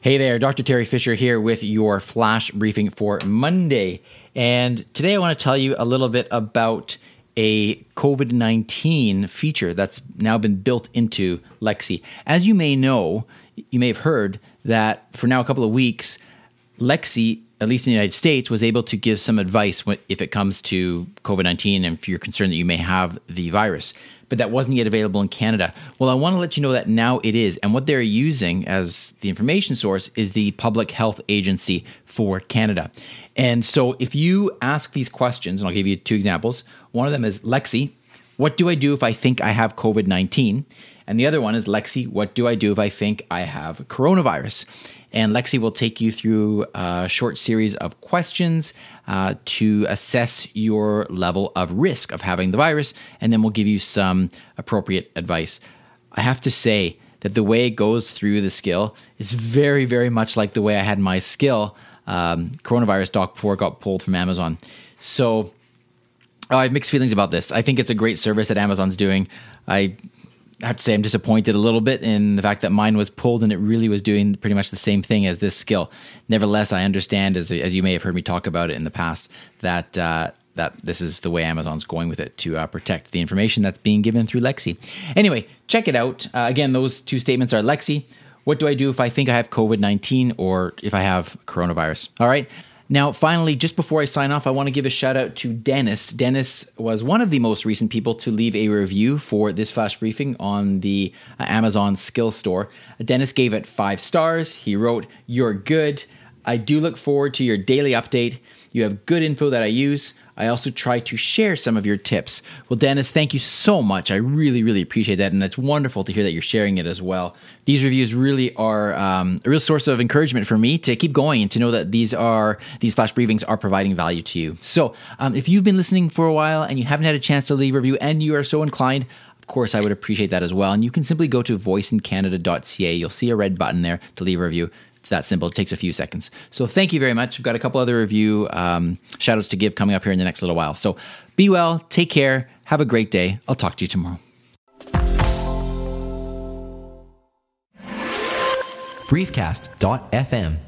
Hey there, Dr. Teri Fisher here with your flash briefing for Monday. And today I want to tell you a little bit about a COVID 19 feature that's now been built into Lexi. As you may know, you may have heard that for now a couple of weeks, Lexi, at least in the United States, was able to give some advice if it comes to COVID 19 and if you're concerned that you may have the virus but that wasn't yet available in Canada. Well, I want to let you know that now it is. And what they're using as the information source is the Public Health Agency for Canada. And so if you ask these questions, and I'll give you two examples. One of them is Lexi, what do I do if I think I have COVID 19? And the other one is Lexi, what do I do if I think I have coronavirus? And Lexi will take you through a short series of questions uh, to assess your level of risk of having the virus, and then we'll give you some appropriate advice. I have to say that the way it goes through the skill is very, very much like the way I had my skill um, coronavirus doc before got pulled from Amazon. So oh, I have mixed feelings about this. I think it's a great service that Amazon's doing. I have to say I'm disappointed a little bit in the fact that mine was pulled and it really was doing pretty much the same thing as this skill. Nevertheless, I understand, as, as you may have heard me talk about it in the past, that uh, that this is the way Amazon's going with it to uh, protect the information that's being given through Lexi. Anyway, check it out. Uh, again, those two statements are Lexi. What do I do if I think I have COVID 19 or if I have coronavirus? All right. Now, finally, just before I sign off, I want to give a shout out to Dennis. Dennis was one of the most recent people to leave a review for this flash briefing on the uh, Amazon Skill Store. Dennis gave it five stars. He wrote, You're good. I do look forward to your daily update. You have good info that I use. I also try to share some of your tips. Well, Dennis, thank you so much. I really, really appreciate that. And it's wonderful to hear that you're sharing it as well. These reviews really are um, a real source of encouragement for me to keep going and to know that these are, these flash briefings are providing value to you. So um, if you've been listening for a while and you haven't had a chance to leave a review and you are so inclined, of course, I would appreciate that as well. And you can simply go to voiceincanada.ca. You'll see a red button there to leave a review. It's that simple. It takes a few seconds. So thank you very much. I've got a couple other review um, shout outs to give coming up here in the next little while. So be well, take care, have a great day. I'll talk to you tomorrow. Briefcast.fm